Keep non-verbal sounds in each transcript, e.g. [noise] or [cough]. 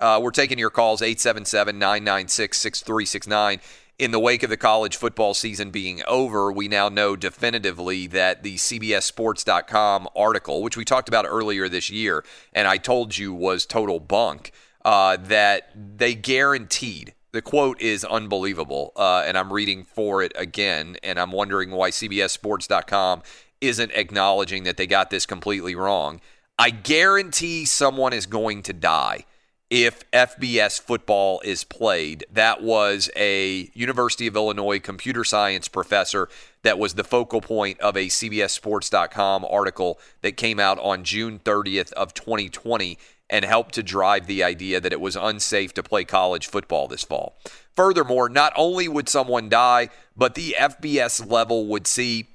Uh, we're taking your calls 877 996 6369. In the wake of the college football season being over, we now know definitively that the CBSSports.com article, which we talked about earlier this year, and I told you was total bunk, uh, that they guaranteed. The quote is unbelievable, uh, and I'm reading for it again, and I'm wondering why CBSSports.com isn't acknowledging that they got this completely wrong. I guarantee someone is going to die if FBS football is played. That was a University of Illinois computer science professor that was the focal point of a CBSSports.com article that came out on June 30th of 2020 and helped to drive the idea that it was unsafe to play college football this fall. Furthermore, not only would someone die, but the FBS level would see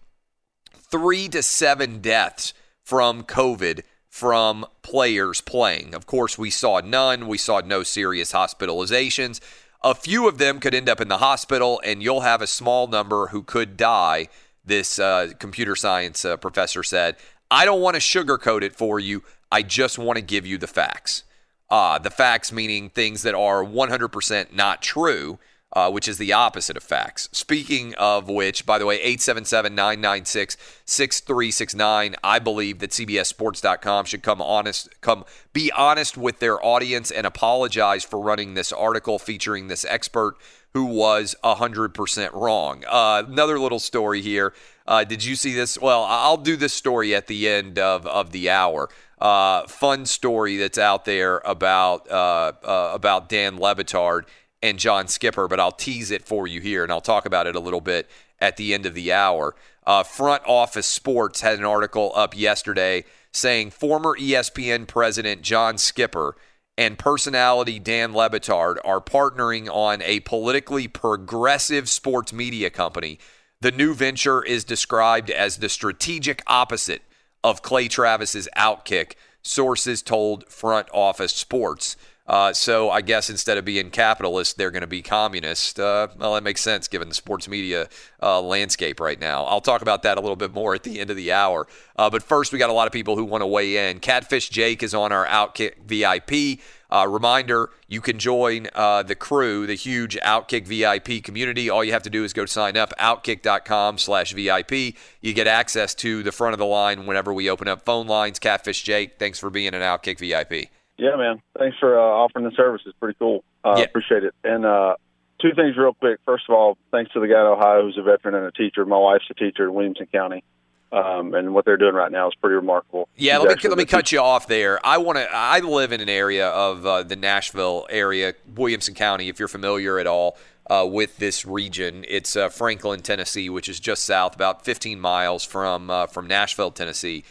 3 to 7 deaths from COVID from players playing. Of course, we saw none. We saw no serious hospitalizations. A few of them could end up in the hospital, and you'll have a small number who could die, this uh, computer science uh, professor said. I don't want to sugarcoat it for you. I just want to give you the facts. Uh, the facts meaning things that are 100% not true uh, which is the opposite of facts. Speaking of which, by the way, 877 996 6369. I believe that CBSSports.com should come honest, come be honest with their audience and apologize for running this article featuring this expert who was 100% wrong. Uh, another little story here. Uh, did you see this? Well, I'll do this story at the end of, of the hour. Uh, fun story that's out there about uh, uh, about Dan Le Batard and John Skipper, but I'll tease it for you here and I'll talk about it a little bit at the end of the hour. Uh, Front Office Sports had an article up yesterday saying former ESPN president John Skipper and personality Dan Le Batard are partnering on a politically progressive sports media company. The new venture is described as the strategic opposite of Clay Travis's Outkick, sources told Front Office Sports. Uh, so I guess instead of being capitalist, they're going to be communist. Uh, well, that makes sense given the sports media uh, landscape right now. I'll talk about that a little bit more at the end of the hour. Uh, but first, we got a lot of people who want to weigh in. Catfish Jake is on our Outkick VIP. Uh, reminder, you can join uh, the crew, the huge Outkick VIP community. All you have to do is go sign up, outkick.com slash VIP. You get access to the front of the line whenever we open up phone lines. Catfish Jake, thanks for being an Outkick VIP. Yeah, man. Thanks for uh, offering the service. It's pretty cool. Uh, Yeah. Appreciate it. And uh, two things real quick. First of all, thanks to the guy in Ohio who's a veteran and a teacher. My wife's a teacher in Williamson County, um, and what they're doing right now is pretty remarkable. Yeah, He's let me let me cut you off there. I want to. I live in an area of uh, the Nashville area, Williamson County. If you're familiar at all uh, with this region, it's uh, Franklin, Tennessee, which is just south, about 15 miles from uh, from Nashville, Tennessee.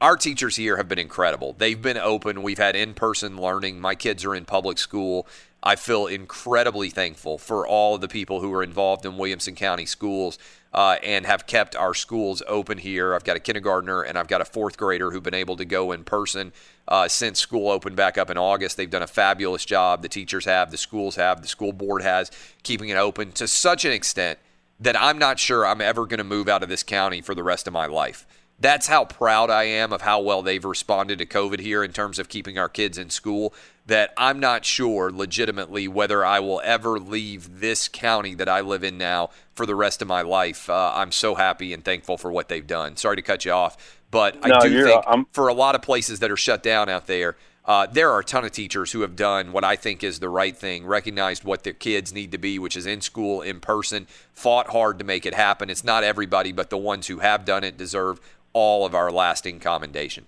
Our teachers here have been incredible. They've been open. We've had in-person learning. My kids are in public school. I feel incredibly thankful for all the people who are involved in Williamson County schools uh, and have kept our schools open here. I've got a kindergartner and I've got a fourth grader who've been able to go in person uh, since school opened back up in August. They've done a fabulous job. The teachers have, the schools have, the school board has, keeping it open to such an extent that I'm not sure I'm ever going to move out of this county for the rest of my life. That's how proud I am of how well they've responded to COVID here in terms of keeping our kids in school. That I'm not sure legitimately whether I will ever leave this county that I live in now for the rest of my life. Uh, I'm so happy and thankful for what they've done. Sorry to cut you off, but No, I do think I'm- for a lot of places that are shut down out there, uh, there are a ton of teachers who have done what I think is the right thing, recognized what their kids need to be, which is in school, in person, fought hard to make it happen. It's not everybody, but the ones who have done it deserve all of our lasting commendation.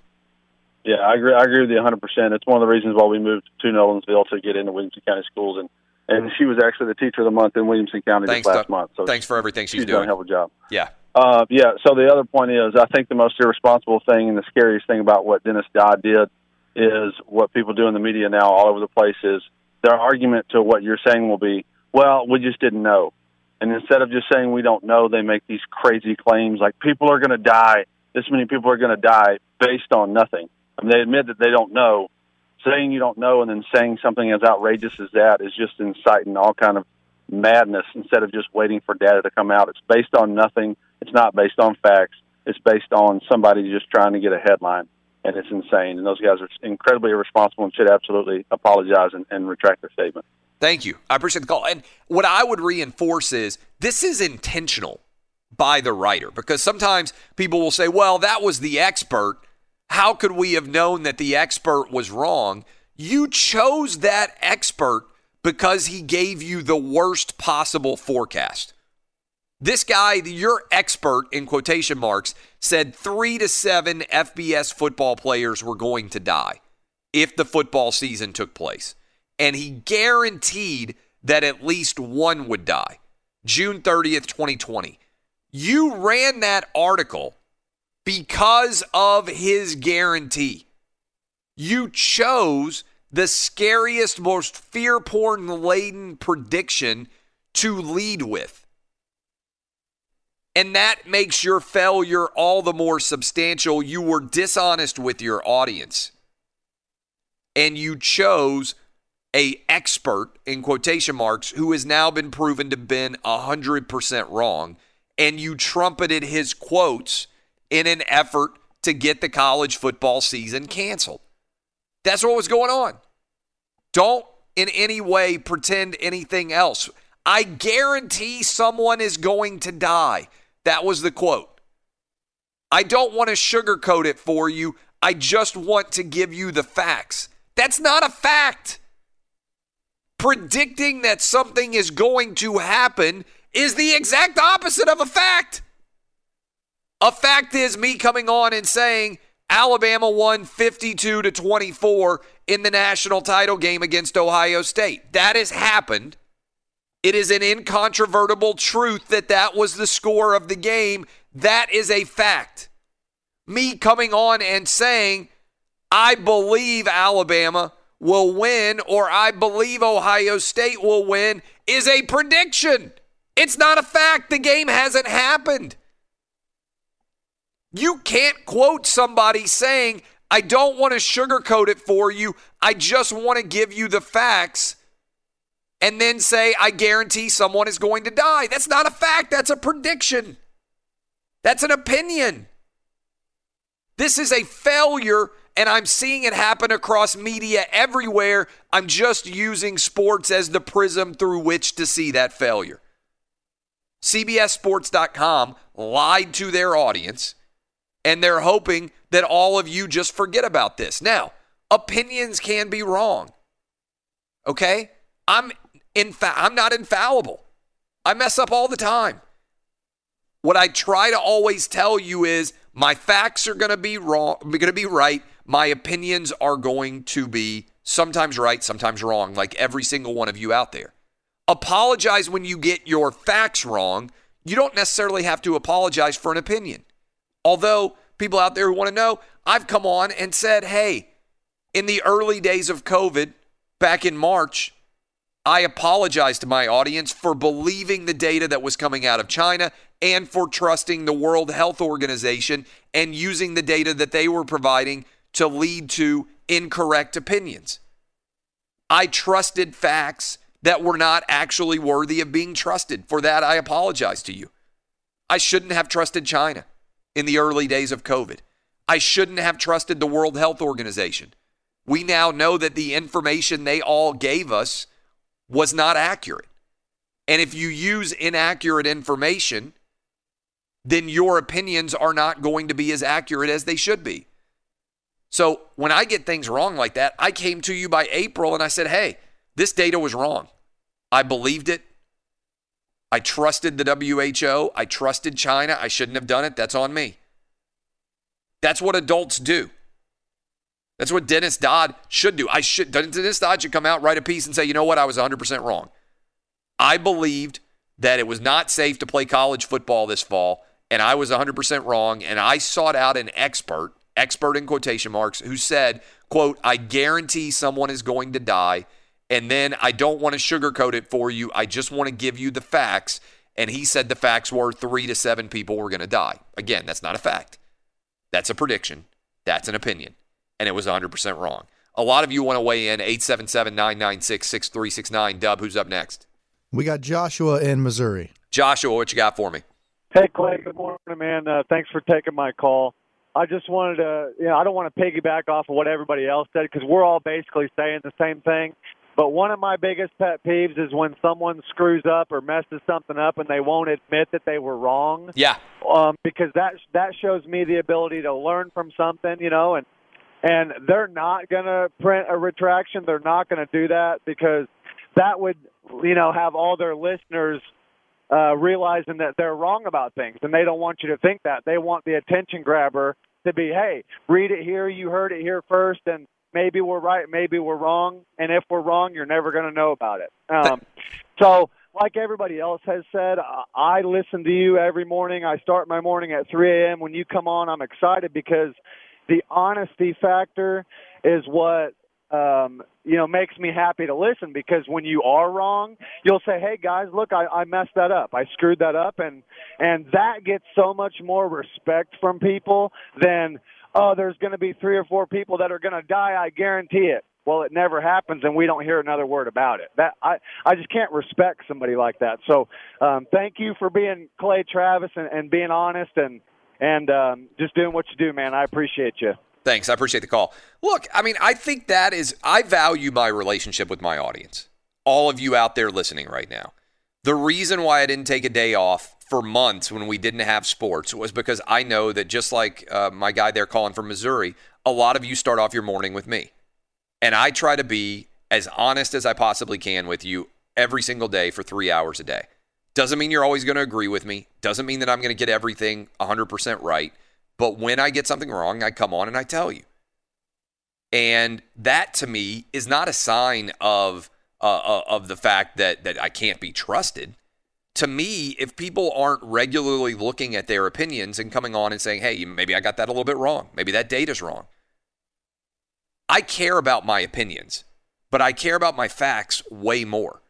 Yeah, I agree. I agree with you 100. percent It's one of the reasons why we moved to Nolensville to get into Williamson County schools, and and she was actually the teacher of the month in Williamson County Thanks, this last month. So Thanks for everything she's, she's done a doing. hell of a job. Yeah. Uh, yeah. So the other point is, I think the most irresponsible thing and the scariest thing about what Dennis Dodd did is what people do in the media now all over the place is their argument to what you're saying will be, well, we just didn't know. And instead of just saying we don't know, they make these crazy claims like people are going to die. This many people are going to die based on nothing. I mean, they admit that they don't know. Saying you don't know and then saying something as outrageous as that is just inciting all kind of madness instead of just waiting for data to come out. It's based on nothing. It's not based on facts. It's based on somebody just trying to get a headline, and it's insane. And those guys are incredibly irresponsible and should absolutely apologize and, and retract their statement. Thank you. I appreciate the call. And what I would reinforce is this is intentional by the writer because sometimes people will say, well, that was the expert. How could we have known that the expert was wrong? You chose that expert because he gave you the worst possible forecast. This guy, your expert in quotation marks, said three to seven FBS football players were going to die if the football season took place. And he guaranteed that at least one would die. June 30th, 2020. You ran that article because of his guarantee. You chose the scariest, most fear porn laden prediction to lead with. And that makes your failure all the more substantial. You were dishonest with your audience. And you chose a expert in quotation marks who has now been proven to been 100% wrong and you trumpeted his quotes in an effort to get the college football season canceled. That's what was going on. Don't in any way pretend anything else. I guarantee someone is going to die. That was the quote. I don't want to sugarcoat it for you. I just want to give you the facts. That's not a fact. Predicting that something is going to happen is the exact opposite of a fact. A fact is me coming on and saying Alabama won 52 to 24 in the national title game against Ohio State. That has happened. It is an incontrovertible truth that that was the score of the game. That is a fact. Me coming on and saying, I believe Alabama will win or I believe Ohio State will win is a prediction. It's not a fact. The game hasn't happened. You can't quote somebody saying, I don't want to sugarcoat it for you. I just want to give you the facts. And then say, I guarantee someone is going to die. That's not a fact. That's a prediction. That's an opinion. This is a failure, and I'm seeing it happen across media everywhere. I'm just using sports as the prism through which to see that failure. CBSSports.com lied to their audience, and they're hoping that all of you just forget about this. Now, opinions can be wrong. Okay? I'm infa- I'm not infallible. I mess up all the time. What I try to always tell you is my facts are going to be wrong, going to be right. My opinions are going to be sometimes right, sometimes wrong, like every single one of you out there. Apologize when you get your facts wrong. You don't necessarily have to apologize for an opinion. Although people out there who want to know, I've come on and said, hey, in the early days of COVID, back in March, I apologized to my audience for believing the data that was coming out of China and for trusting the World Health Organization and using the data that they were providing to lead to incorrect opinions. I trusted facts that were not actually worthy of being trusted. For that, I apologize to you. I shouldn't have trusted China in the early days of COVID. I shouldn't have trusted the World Health Organization. We now know that the information they all gave us was not accurate. And if you use inaccurate information, then your opinions are not going to be as accurate as they should be. So when I get things wrong like that, I came to you by April and I said, hey, this data was wrong. I believed it. I trusted the WHO. I trusted China. I shouldn't have done it. That's on me. That's what adults do. That's what Dennis Dodd should do. I should Dennis Dodd should come out, write a piece, and say, you know what, I was 100% wrong. I believed that it was not safe to play college football this fall, and I was 100% wrong. And I sought out an expert, expert in quotation marks, who said, quote, I guarantee someone is going to die. And then I don't want to sugarcoat it for you. I just want to give you the facts. And he said the facts were three to seven people were going to die. Again, that's not a fact. That's a prediction. That's an opinion. And it was 100% wrong. A lot of you want to weigh in 877 996 6369. Dub, who's up next? We got Joshua in Missouri. Joshua, what you got for me? Hey, Clay. Good morning, man. Uh, thanks for taking my call. I just wanted to, you know, I don't want to piggyback off of what everybody else said because we're all basically saying the same thing. But one of my biggest pet peeves is when someone screws up or messes something up and they won't admit that they were wrong. Yeah. Um, because that that shows me the ability to learn from something, you know, and and they're not going to print a retraction. They're not going to do that because that would, you know, have all their listeners uh, realizing that they're wrong about things, and they don't want you to think that. They want the attention grabber to be, hey, read it here, you heard it here first, and maybe we're right, maybe we're wrong, and if we're wrong, you're never going to know about it. Um, so, like everybody else has said, I listen to you every morning. I start my morning at 3 a.m. When you come on, I'm excited because the honesty factor is what um, you know makes me happy to listen because when you are wrong, you'll say, "Hey guys, look, I, I messed that up. I screwed that up," and and that gets so much more respect from people than oh, there's going to be three or four people that are going to die. I guarantee it. Well, it never happens, and we don't hear another word about it. That I I just can't respect somebody like that. So, um, thank you for being Clay Travis and, and being honest and and um, just doing what you do, man. I appreciate you. Thanks. I appreciate the call. Look, I mean, I think that is, I value my relationship with my audience. All of you out there listening right now. The reason why I didn't take a day off for months when we didn't have sports was because I know that just like uh, my guy there calling from Missouri, a lot of you start off your morning with me. And I try to be as honest as I possibly can with you every single day for three hours a day. Doesn't mean you're always going to agree with me. Doesn't mean that I'm going to get everything 100% right. But when I get something wrong, I come on and I tell you. And that to me is not a sign of uh, uh, of the fact that that I can't be trusted. To me, if people aren't regularly looking at their opinions and coming on and saying, "Hey, maybe I got that a little bit wrong. Maybe that data's wrong." I care about my opinions, but I care about my facts way more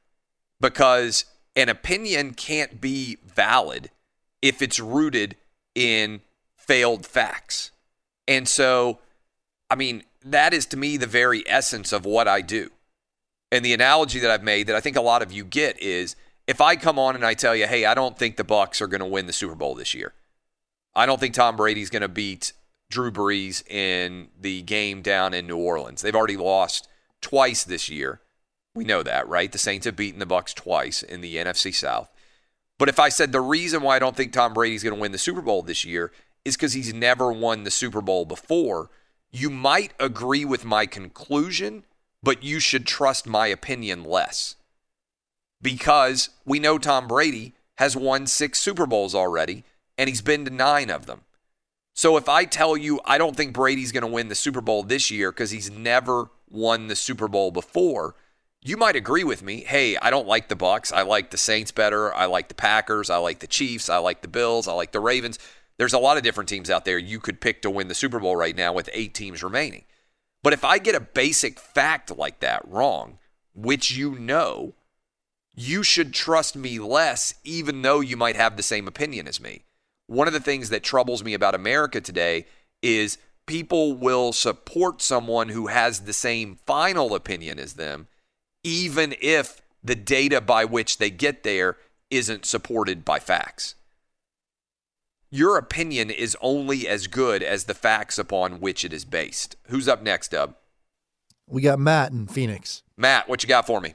because an opinion can't be valid if it's rooted in failed facts. And so, I mean, that is to me the very essence of what I do. And the analogy that I've made that I think a lot of you get is if I come on and I tell you, "Hey, I don't think the Bucks are going to win the Super Bowl this year. I don't think Tom Brady's going to beat Drew Brees in the game down in New Orleans. They've already lost twice this year. We know that, right? The Saints have beaten the Bucks twice in the NFC South. But if I said the reason why I don't think Tom Brady's going to win the Super Bowl this year is because he's never won the Super Bowl before, you might agree with my conclusion, but you should trust my opinion less. Because we know Tom Brady has won six Super Bowls already, and he's been to nine of them. So if I tell you I don't think Brady's going to win the Super Bowl this year because he's never won the Super Bowl before, you might agree with me. Hey, I don't like the Bucks. I like the Saints better. I like the Packers. I like the Chiefs. I like the Bills. I like the Ravens. There's a lot of different teams out there you could pick to win the Super Bowl right now with eight teams remaining. But if I get a basic fact like that wrong, which you know, you should trust me less, even though you might have the same opinion as me. One of the things that troubles me about America today is people will support someone who has the same final opinion as them, even if the data by which they get there isn't supported by facts. Your opinion is only as good as the facts upon which it is based. Who's up next, Dub? We got Matt in Phoenix. Matt, what you got for me?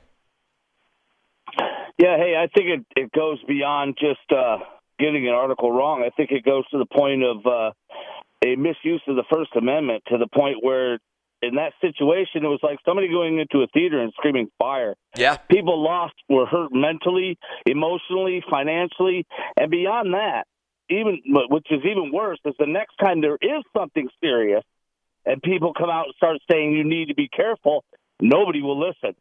Yeah, hey, I think it, it goes beyond just uh, getting an article wrong. I think it goes to the point of uh, a misuse of the First Amendment to the point where, in that situation, it was like somebody going into a theater and screaming fire. Yeah. People lost, were hurt mentally, emotionally, financially, and beyond that, even which is even worse, is the next time there is something serious and people come out and start saying you need to be careful, nobody will listen.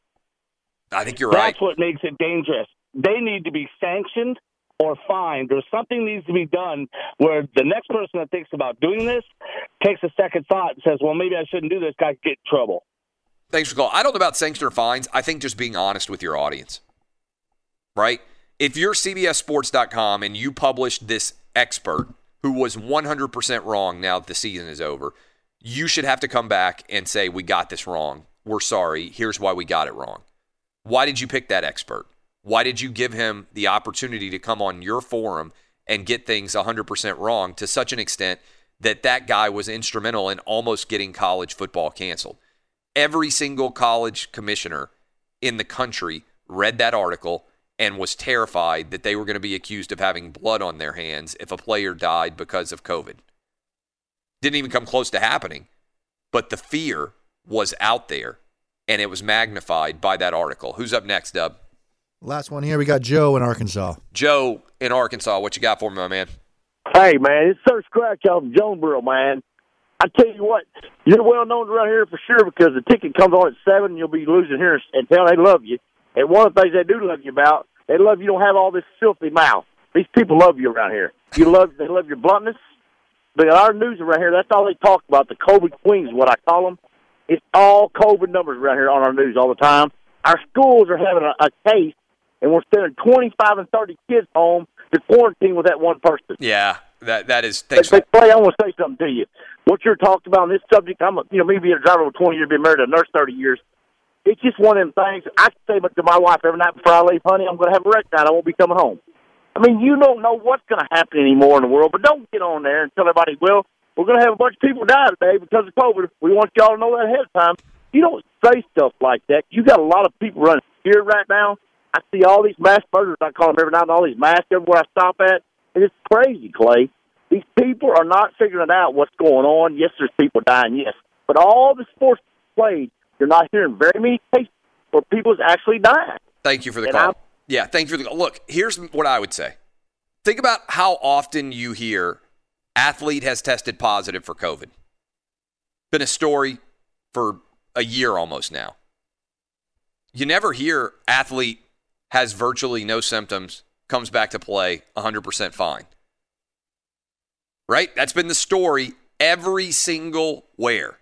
I think you're That's right. That's what makes it dangerous. They need to be sanctioned or fined, or something needs to be done where the next person that thinks about doing this takes a second thought and says, "Well, maybe I shouldn't do this. Guy get in trouble." Thanks for calling. I don't know about sanctions or fines. I think just being honest with your audience, right? If you're CBSSports.com and you published this expert who was 100% wrong now that the season is over, you should have to come back and say, We got this wrong. We're sorry. Here's why we got it wrong. Why did you pick that expert? Why did you give him the opportunity to come on your forum and get things 100% wrong to such an extent that that guy was instrumental in almost getting college football canceled? Every single college commissioner in the country read that article and was terrified that they were going to be accused of having blood on their hands if a player died because of COVID. Didn't even come close to happening, but the fear was out there and it was magnified by that article. Who's up next, Dub? Last one here. We got Joe in Arkansas. Joe in Arkansas. What you got for me, my man? Hey, man, it's Sir Scratch out of Jonesboro, man. I tell you what, you're well known around here for sure because the ticket comes on at seven, and you'll be losing here until they love you. And one of the things they do love you about, they love you don't have all this filthy mouth. These people love you around here. You love they love your bluntness. But our news around here, that's all they talk about. The COVID queens, what I call them. It's all COVID numbers around here on our news all the time. Our schools are having a, a case, and we're sending 25 and 30 kids home to quarantine with that one person. Yeah, that that is. Thanks. Hey, Clay, I want to say something to you. What you're talking about on this subject, I'm, a, you know, me being a driver over 20 years, been married to a nurse 30 years. It's just one of them things. I say to my wife every night before I leave, honey, I'm going to have a wreck night. I won't be coming home. I mean, you don't know what's going to happen anymore in the world, but don't get on there and tell everybody, well, we're going to have a bunch of people die today because of COVID. We want y'all to know that ahead of time. You don't say stuff like that. You got a lot of people running scared right now. I see all these mass murders. I call them every night. And all these masks everywhere I stop at, and it's crazy, Clay. These people are not figuring out what's going on. Yes, there's people dying. Yes, but all the sports played, you're not hearing very many cases where people's actually dying. Thank you for the And call. I'm- yeah, thank you for the call. Look, here's what I would say. Think about how often you hear athlete has tested positive for COVID. Been a story for a year almost now. You never hear athlete has virtually no symptoms, comes back to play 100% fine. Right? That's been the story every single where.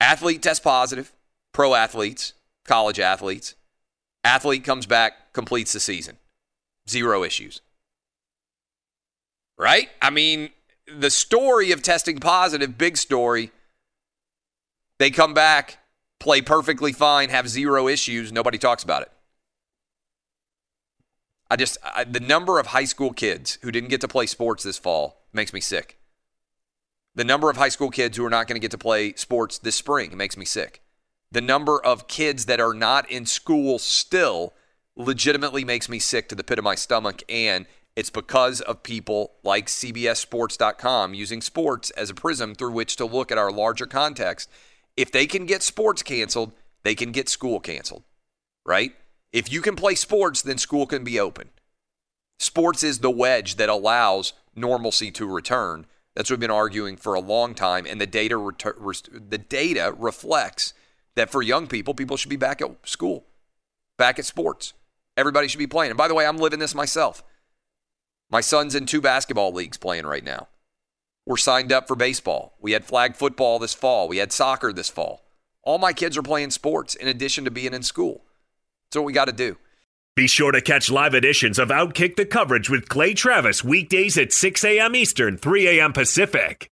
Athlete test positive, pro athletes, college athletes. Athlete comes back, completes the season. Zero issues. Right? I mean, the story of testing positive, big story. They come back, play perfectly fine, have zero issues. Nobody talks about it. I just, I, the number of high school kids who didn't get to play sports this fall makes me sick. The number of high school kids who are not going to get to play sports this spring makes me sick. The number of kids that are not in school still legitimately makes me sick to the pit of my stomach. And it's because of people like CBSSports.com using sports as a prism through which to look at our larger context. If they can get sports canceled, they can get school canceled, right? If you can play sports, then school can be open. Sports is the wedge that allows normalcy to return. That's what we've been arguing for a long time, and the data retur- the data reflects that for young people, people should be back at school, back at sports. Everybody should be playing. And by the way, I'm living this myself. My son's in two basketball leagues playing right now. We're signed up for baseball. We had flag football this fall. We had soccer this fall. All my kids are playing sports in addition to being in school. That's what we got to do. Be sure to catch live editions of Outkick the coverage with Clay Travis weekdays at 6 a.m. Eastern, 3 a.m. Pacific.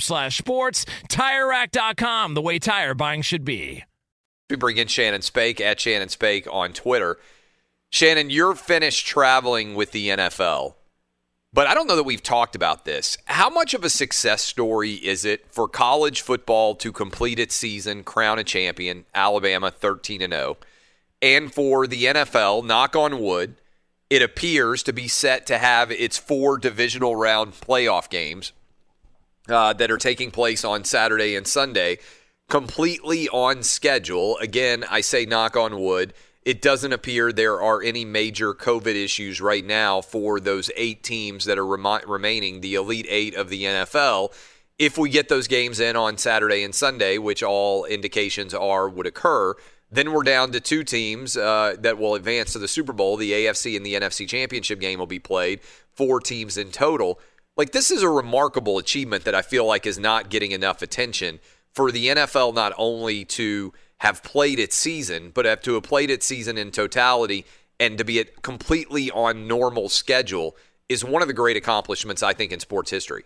slash sports. TireRack.com, the way tire buying should be. We bring in Shannon Spake at Shannon Spake on Twitter. Shannon, you're finished traveling with the NFL, but I don't know that we've talked about this. How much of a success story is it for college football to complete its season, crown a champion, Alabama 13 and 0, and for the NFL, knock on wood, it appears to be set to have its four divisional round playoff games uh, that are taking place on Saturday and Sunday completely on schedule. Again, I say knock on wood. It doesn't appear there are any major COVID issues right now for those eight teams that are remi- remaining, the Elite Eight of the NFL. If we get those games in on Saturday and Sunday, which all indications are would occur, then we're down to two teams uh, that will advance to the Super Bowl. The AFC and the NFC Championship game will be played, four teams in total. Like, this is a remarkable achievement that I feel like is not getting enough attention for the NFL not only to have played its season, but have to have played its season in totality and to be completely on normal schedule is one of the great accomplishments, I think, in sports history.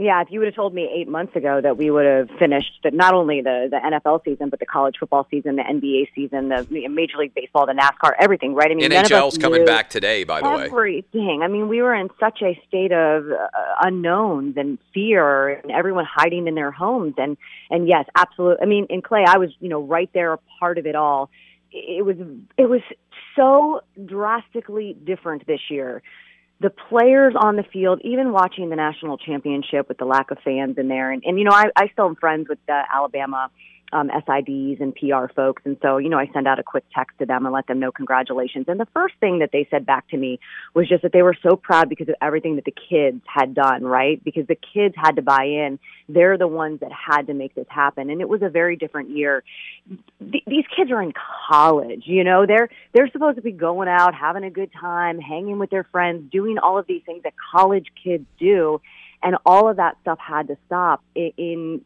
Yeah, if you would have told me eight months ago that we would have finished that not only the, the NFL season, but the college football season, the NBA season, the Major League Baseball, the NASCAR, everything, right? I mean, NHL's coming back today, by the everything. way. Everything. I mean, we were in such a state of uh, unknowns and fear, and everyone hiding in their homes. And and yes, absolutely. I mean, in Clay, I was you know right there, a part of it all. It was it was so drastically different this year the players on the field, even watching the national championship with the lack of fans in there, and, and you know, I, I still am friends with the Alabama um, SIDs and PR folks. And so, you know, I send out a quick text to them and let them know congratulations. And the first thing that they said back to me was just that they were so proud because of everything that the kids had done, right? Because the kids had to buy in. They're the ones that had to make this happen. And it was a very different year. Th- these kids are in college, you know, they're, they're supposed to be going out, having a good time, hanging with their friends, doing all of these things that college kids do and all of that stuff had to stop in,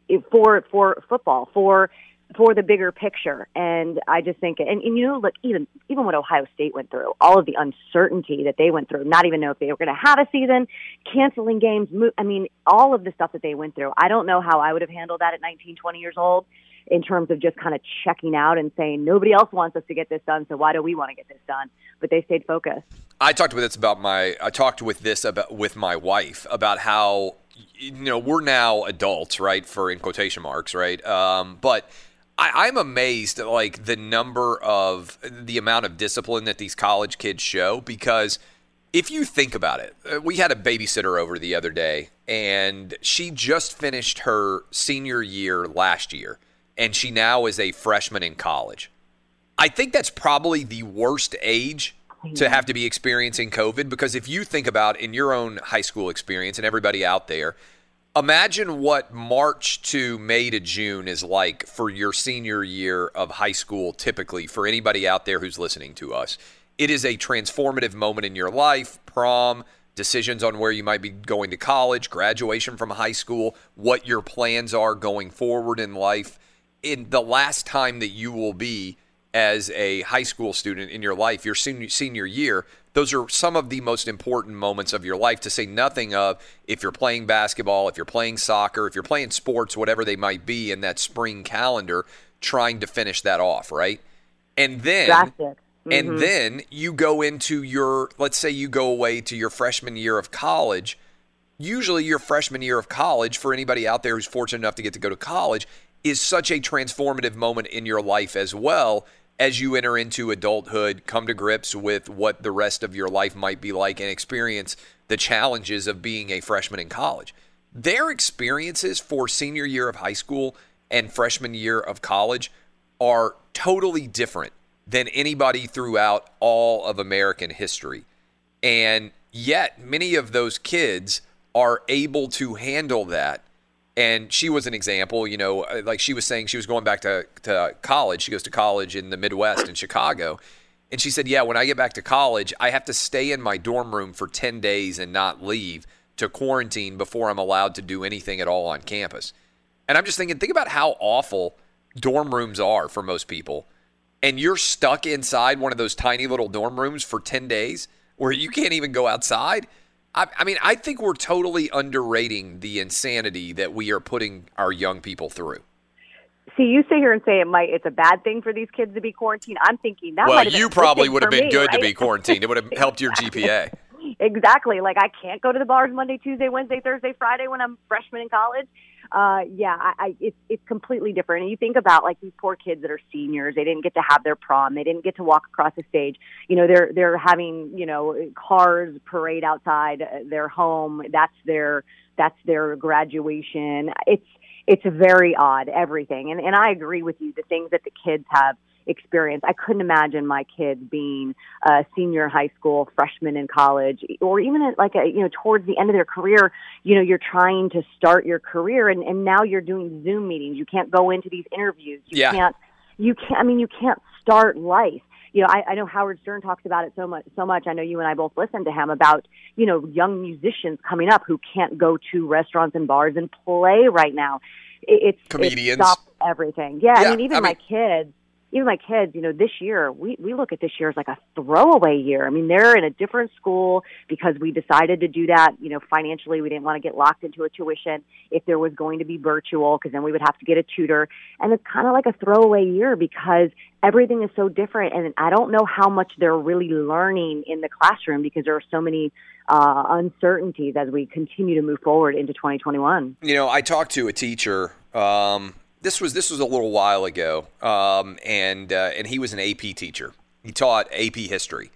in, for for football for for the bigger picture. And I just think, and, and you know, look, even even what Ohio State went through, all of the uncertainty that they went through, not even know if they were going to have a season, canceling games. I mean, all of the stuff that they went through. I don't know how I would have handled that at 19, 20 years old in terms of just kind of checking out and saying nobody else wants us to get this done, so why do we want to get this done? But they stayed focused. I talked with this about my I talked with this about with my wife about how you know we're now adults, right? For in quotation marks, right? Um, but I, I'm amazed at like the number of the amount of discipline that these college kids show because if you think about it, uh, we had a babysitter over the other day, and she just finished her senior year last year, and she now is a freshman in college. I think that's probably the worst age to have to be experiencing COVID because if you think about in your own high school experience and everybody out there, imagine what March to May to June is like for your senior year of high school, typically for anybody out there who's listening to us. It is a transformative moment in your life, prom, decisions on where you might be going to college, graduation from high school, what your plans are going forward in life. In the last time that you will be as a high school student in your life, your senior, senior year, those are some of the most important moments of your life, to say nothing of if you're playing basketball, if you're playing soccer, if you're playing sports, whatever they might be in that spring calendar, trying to finish that off, right? And then. Mm-hmm. And then you go into your, let's say you go away to your freshman year of college. Usually, your freshman year of college, for anybody out there who's fortunate enough to get to go to college, is such a transformative moment in your life as well as you enter into adulthood, come to grips with what the rest of your life might be like and experience the challenges of being a freshman in college. Their experiences for senior year of high school and freshman year of college are totally different than anybody throughout all of American history. And yet, many of those kids are able to handle that and she was an example you know uh, like she was saying she was going back to, to college. She goes to college in the midwest in chicago. And she said yeah when i get back to college i have to stay in my dorm room for 10 days and not leave to quarantine before i'm allowed to do anything at all on campus. And i'm just thinking think about how awful dorm rooms are for most people. And you're stuck inside one of those tiny little dorm rooms for 10 days where you can't even go outside I, I mean, I think we're totally underrating the insanity that we are putting our young people through. See, you sit here and say it might it's a bad thing for these kids to be quarantined. I'm thinking that well, might—you probably would have been me, good to be quarantined. It would have [laughs] helped your GPA. exactly. Like I can't go to the bars Monday, Tuesday, Wednesday, Thursday, Friday when I'm freshman in college. Uh, yeah, I, I, it's it's completely different. And you think about like these poor kids that are seniors. They didn't get to have their prom. They didn't get to walk across the stage. You know, they're they're having you know cars parade outside their home. That's their that's their graduation. It's it's very odd everything. And and I agree with you. The things that the kids have experience. I couldn't imagine my kids being a senior high school, freshman in college, or even at like a, you know towards the end of their career. You know, you're trying to start your career, and and now you're doing Zoom meetings. You can't go into these interviews. You Yeah. can't. You can't. I mean, you can't start life. You know, I, I know Howard Stern talks about it so much. So much. I know you and I both listen to him about you know young musicians coming up who can't go to restaurants and bars and play right now. It, it's Comedians. It stopped everything. Yeah, Yeah, I mean, even I my mean- kids even my kids, you know, this year we we look at this year as like a throwaway year. I mean, they're in a different school because we decided to do that. You know, financially, we didn't want to get locked into a tuition if there was going to be virtual, because then we would have to get a tutor. And it's kind of like a throwaway year because everything is so different, and I don't know how much they're really learning in the classroom because there are so many uh, uncertainties as we continue to move forward into 2021. You know, I talked to a teacher. Um, this was this was a little while ago, um, and uh, and he was an AP teacher. He taught AP history,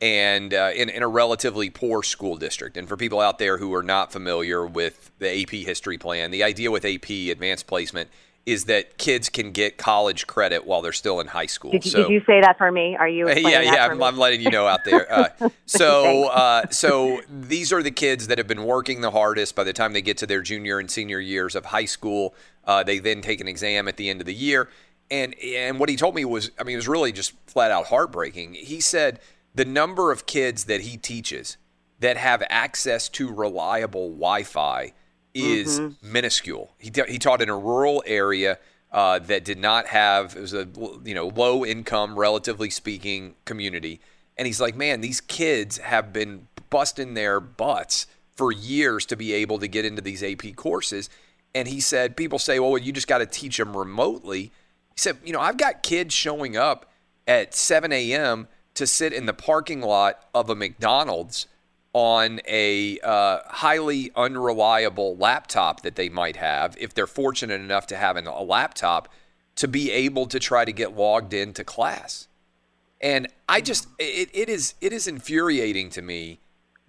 and uh, in in a relatively poor school district. And for people out there who are not familiar with the AP history plan, the idea with AP advanced placement is that kids can get college credit while they're still in high school. Did, you- so did you say that for me? Are you? [laughs] yeah, yeah. I'm? I'm letting you know out there. Uh, [laughs] so, uh, so these are the kids that have been working the hardest. By the time they get to their junior and senior years of high school, uh, they then take an exam at the end of the year. And and what he told me was, I mean, it was really just flat out heartbreaking. He said the number of kids that he teaches that have access to reliable Wi-Fi is minuscule. He, ta- he taught in a rural area uh, that did not have it was a you know low income, relatively speaking, community. And he's like, man, these kids have been busting their butts for years to be able to get into these AP courses. And he said, people say, well, you just got to teach them remotely. He said, you know, I've got kids showing up at 7 a.m. to sit in the parking lot of a McDonald's on a uh, highly unreliable laptop that they might have, if they're fortunate enough to have an, a laptop, to be able to try to get logged into class. And I just, it, it is, it is infuriating to me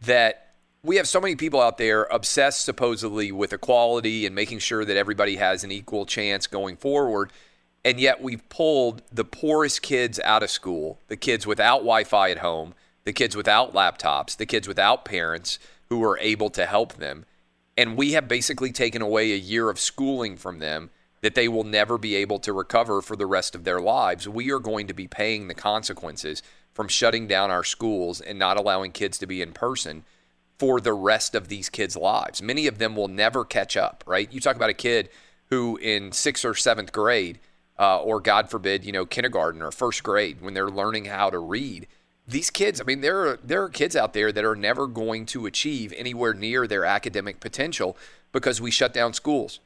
that we have so many people out there obsessed supposedly with equality and making sure that everybody has an equal chance going forward. And yet we've pulled the poorest kids out of school, the kids without Wi Fi at home, the kids without laptops, the kids without parents who are able to help them. And we have basically taken away a year of schooling from them that they will never be able to recover for the rest of their lives. We are going to be paying the consequences from shutting down our schools and not allowing kids to be in person for the rest of these kids' lives. Many of them will never catch up, right? You talk about a kid who in sixth or seventh grade, uh, or God forbid, you know, kindergarten or first grade, when they're learning how to read, these kids, I mean, there are there are kids out there that are never going to achieve anywhere near their academic potential because we shut down schools.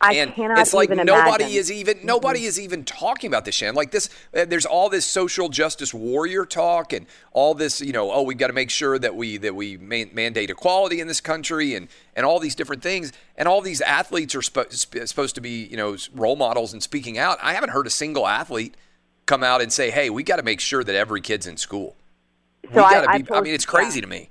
I and cannot it's like even nobody imagine. is even nobody is even talking about this, Shan. Like this, uh, there's all this social justice warrior talk and all this, you know, oh, we've got to make sure that we that we man- mandate equality in this country and and all these different things. And all these athletes are sp- sp- supposed to be, you know, role models and speaking out. I haven't heard a single athlete come out and say, "Hey, we got to make sure that every kid's in school." So I- got to I've be. I told- mean, it's crazy to me.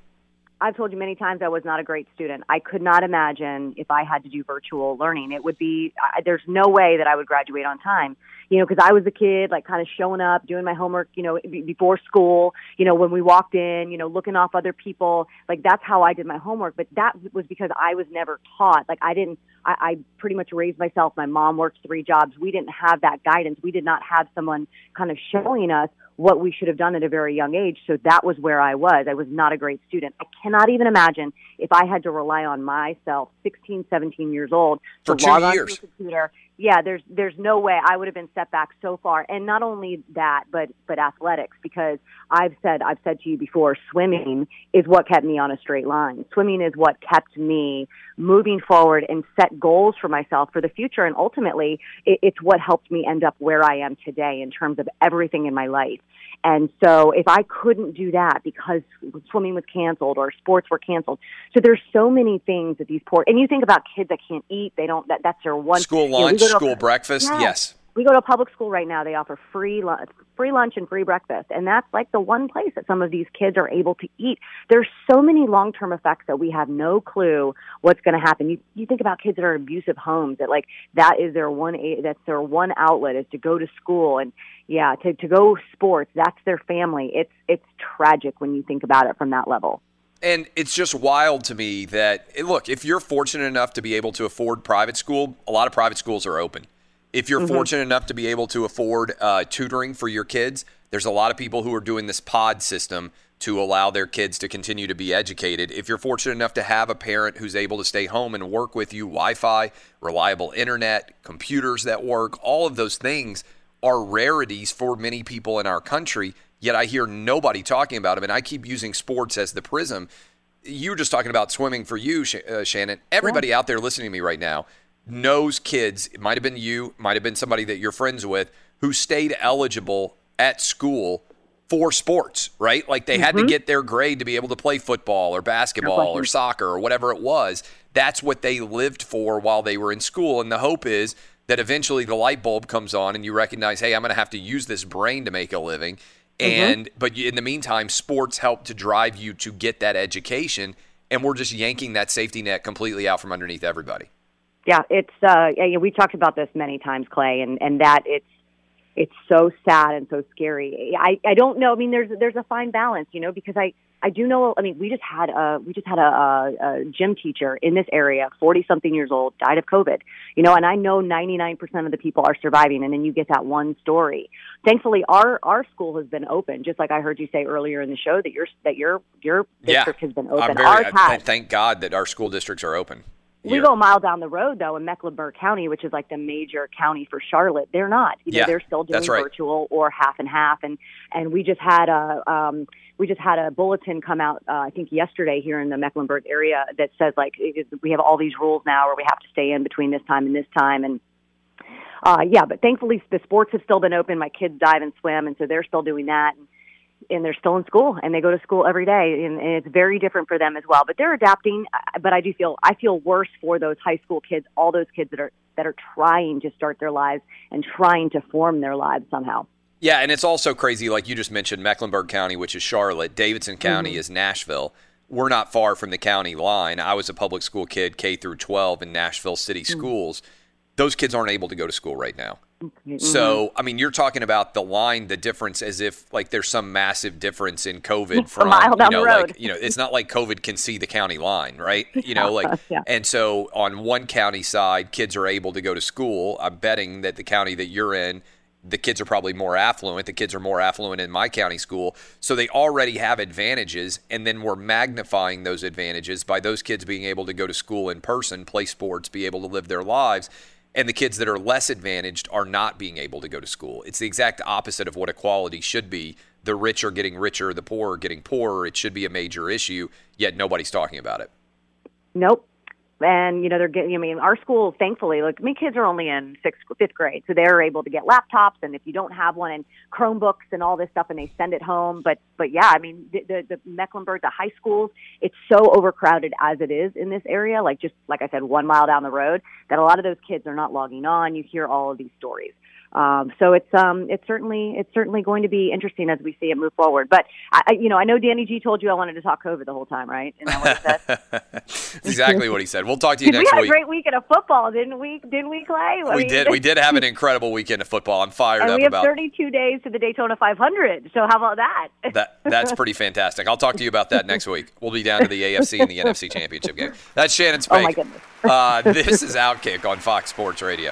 I've told you many times I was not a great student. I could not imagine if I had to do virtual learning. It would be I, there's no way that I would graduate on time. You know, because I was a kid, like kind of showing up, doing my homework. You know, be- before school. You know, when we walked in, you know, looking off other people. Like that's how I did my homework. But that was because I was never taught. Like I didn't. I, I pretty much raised myself. My mom worked three jobs. We didn't have that guidance. We did not have someone kind of showing us what we should have done at a very young age. So that was where I was. I was not a great student. I cannot even imagine if I had to rely on myself, 16, 17 years old, For to log on to a computer yeah, there's there's no way I would have been set back so far. And not only that, but but athletics because I've said I've said to you before, swimming is what kept me on a straight line. Swimming is what kept me moving forward and set goals for myself for the future. And ultimately, it, it's what helped me end up where I am today in terms of everything in my life. And so if I couldn't do that because swimming was canceled or sports were canceled, so there's so many things that these poor, and you think about kids that can't eat, they don't, that, that's their one. School you know, lunch, we go to a- school breakfast. Yes. Yes. We go to a public school right now. They offer free lunch, free lunch and free breakfast, and that's like the one place that some of these kids are able to eat. There's so many long-term effects that we have no clue what's going to happen. You you think about kids that are in abusive homes that like that is their one that's their one outlet is to go to school and yeah to to go sports. That's their family. It's it's tragic when you think about it from that level. And it's just wild to me that look, if you're fortunate enough to be able to afford private school, a lot of private schools are open. If you're Mhm. fortunate enough to be able to afford uh, tutoring for your kids, there's a lot of people who are doing this pod system to allow their kids to continue to be educated. If you're fortunate enough to have a parent who's able to stay home and work with you, Wi Fi, reliable internet, computers that work, all of those things are rarities for many people in our country. Yet I hear nobody talking about them. And I keep using sports as the prism. You were just talking about swimming for you, Sh- uh, Shannon. Everybody out there listening to me right now knows kids, it might have been you, might have been somebody that you're friends with, who stayed eligible at school for sports, right? Like they had to Mhm. get their grade to be able to play football or basketball or soccer or whatever it was. That's what they lived for while they were in school. And the hope is that eventually the light bulb comes on and you recognize, hey, I'm going to have to use this brain to make a living. And but in the meantime, sports help to drive you to get that education, and we're just yanking that safety net completely out from underneath everybody. Yeah, it's uh yeah, yeah, we talked about this many times, Clay, and and that it's it's so sad and so scary. I I don't know. I mean, there's there's a fine balance, you know, because I I do know. I mean, we just had a we just had a, a, a gym teacher in this area, forty something years old, died of COVID. You know, and I know ninety nine percent of the people are surviving, and then you get that one story. Thankfully, our our school has been open, just like I heard you say earlier in the show that your that your your district has been open. I'm very, I- thank God that our school districts are open. We go a mile down the road though in Mecklenburg County, which is like the major county for Charlotte. They're not. You know, Yeah, they're still doing right. virtual or half and half. And and we just had a um, we just had a bulletin come out uh, I think yesterday here in the Mecklenburg area that says like is, we have all these rules now where we have to stay in between this time and this time and. Uh, yeah, but thankfully the sports have still been open. My kids dive and swim, and so they're still doing that. And, and they're still in school and they go to school every day and, and it's very different for them as well but they're adapting uh, but i do feel i feel worse for those high school kids all those kids that are that are trying to start their lives and trying to form their lives somehow Yeah, and it's also crazy, like you just mentioned, Mecklenburg County, which is Charlotte. Davidson County Mhm. is Nashville. We're not far from the county line. I was a public school kid, K through 12 in Nashville City schools. Those kids aren't able to go to school right now. Mm-hmm. So, I mean, you're talking about the line, the difference, as if like there's some massive difference in COVID [laughs] from mile down you the know, road. like you know, it's not like COVID can see the county line, right? [laughs] You know, like, Yeah. and so on one county side, kids are able to go to school. I'm betting that the county that you're in, the kids are probably more affluent. The kids are more affluent in my county school, so they already have advantages, and then we're magnifying those advantages by those kids being able to go to school in person, play sports, be able to live their lives and the kids that are less advantaged are not being able to go to school. It's the exact opposite of what equality should be. The rich are getting richer, the poor are getting poorer. It should be a major issue, yet nobody's talking about it. Nope. And you know they're getting. I mean, our school, thankfully, like my kids are only in sixth, fifth grade, so they're able to get laptops. And if you don't have one, and Chromebooks and all this stuff, and they send it home. But but yeah, I mean, the the, the Mecklenburg, the high schools, it's so overcrowded as it is in this area. Like just like I said, one mile down the road, that a lot of those kids are not logging on. You hear all of these stories. Um, so it's um, it's certainly it's certainly going to be interesting as we see it move forward. But I, you know, I know Danny G told you I wanted to talk COVID the whole time, right? Isn't that what he said? That's [laughs] exactly what he said. We'll talk to you next week. we had week. a great weekend of football, didn't we? Didn't we, Clay? I we mean- did. We did have an incredible weekend of football. I'm fired and up we have about 32 days to the Daytona 500. So how about that? [laughs] that. That's pretty fantastic. I'll talk to you about that next week. We'll be down to the AFC and the NFC championship game. That's Shannon Oh my goodness. uh, this is Outkick on Fox Sports Radio.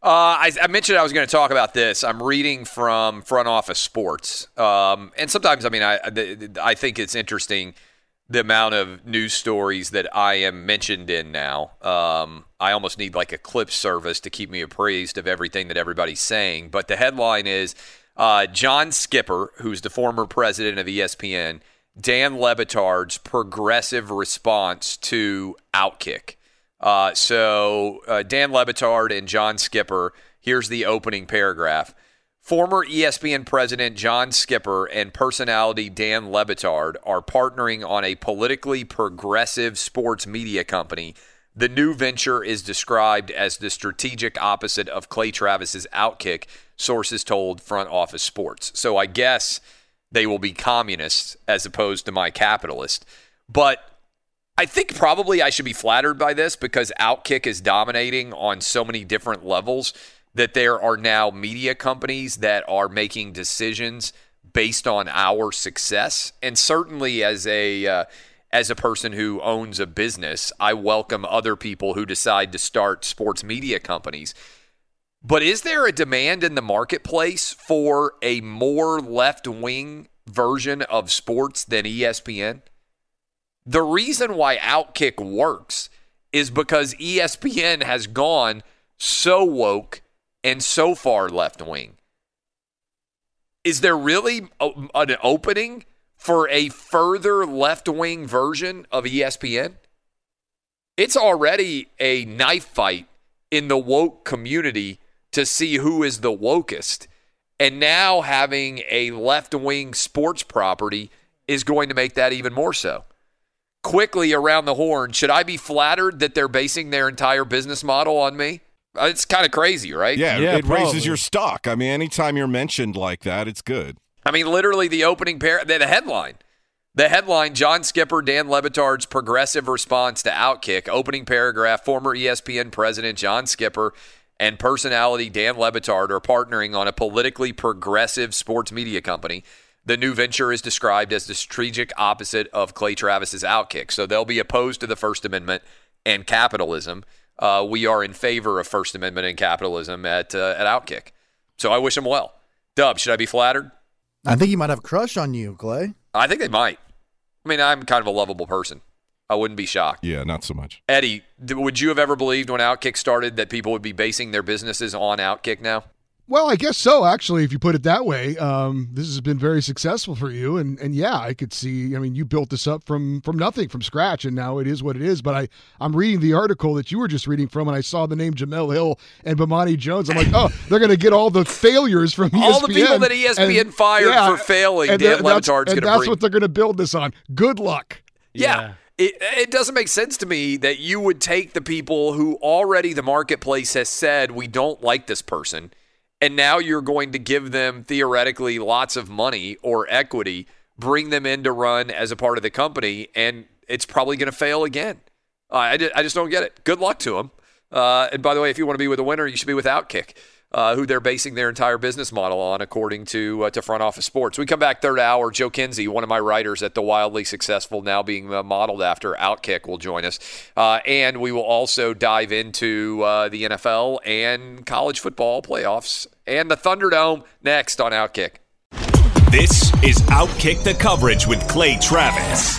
Uh, I, I, mentioned I was going to talk about this. I'm reading from Front Office Sports, um, and sometimes, I mean, I I think it's interesting the amount of news stories that I am mentioned in now. Um, I almost need like a clip service to keep me appraised of everything that everybody's saying. But the headline is uh, John Skipper, who's the former president of ESPN, Dan Le Batard's progressive response to Outkick. Uh, so uh, Dan Le Batard and John Skipper. Here's the opening paragraph. Former ESPN president John Skipper and personality Dan Le Batard are partnering on a politically progressive sports media company. The new venture is described as the strategic opposite of Clay Travis's Outkick, sources told Front Office Sports. So I guess they will be communists as opposed to my capitalist. But I think probably I should be flattered by this because Outkick is dominating on so many different levels that there are now media companies that are making decisions based on our success. And certainly as a uh, as a person who owns a business, I welcome other people who decide to start sports media companies. But is there a demand in the marketplace for a more left-wing version of sports than ESPN? The reason why Outkick works is because ESPN has gone so woke and so far left wing. Is there really a, an opening for a further left wing version of ESPN? It's already a knife fight in the woke community to see who is the wokest. And now having a left wing sports property is going to make that even more so. Quickly around the horn, should I be flattered that they're basing their entire business model on me? Uh, It's kind of crazy, right? Yeah, it raises your stock. I mean, anytime you're mentioned like that, it's good. I mean, literally the opening pair, the, the headline. The headline John Skipper, Dan Le Batard's progressive response to Outkick. Opening paragraph Former ESPN president John Skipper and personality Dan Lebitard are partnering on a politically progressive sports media company. The new venture is described as the strategic opposite of Clay Travis's Outkick. So they'll be opposed to the First Amendment and capitalism. Uh, we are in favor of First Amendment and capitalism at uh, at Outkick. So I wish them well. Dub, should I be flattered? I think he might have a crush on you, Clay. I think they might. I mean, I'm kind of a lovable person. I wouldn't be shocked. Yeah, not so much. Eddie, d- would you have ever believed when Outkick started that people would be basing their businesses on Outkick now? Well, I guess so. Actually, if you put it that way, um, this has been very successful for you, and and yeah, I could see. I mean, you built this up from from nothing, from scratch, and now it is what it is. But I I'm reading the article that you were just reading from, and I saw the name Jemele Hill and Bomani Jones. I'm like, oh, [laughs] they're going to get all the failures from ESPN. All the people that ESPN fired for failing, and Dan that- that's- Le Batard's and gonna that's bring- what they're going to build this on. Good luck. Yeah. It, it doesn't make sense to me that you would take the people who already the marketplace has said we don't like this person, and now you're going to give them theoretically lots of money or equity, bring them in to run as a part of the company, and it's probably going to fail again. Uh, I, I just don't get it. Good luck to them. Uh, and by the way, if you want to be with a winner, you should be with Outkick, uh, who they're basing their entire business model on, according to uh, to Front Office Sports. We come back third hour. Joe Kinsey, one of my writers at the wildly successful, now being uh, modeled after Outkick, will join us, uh, and we will also dive into uh, the NFL and college football playoffs and the Thunderdome next on Outkick. This is Outkick the Coverage with Clay Travis.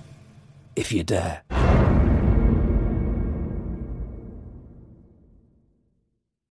if you dare.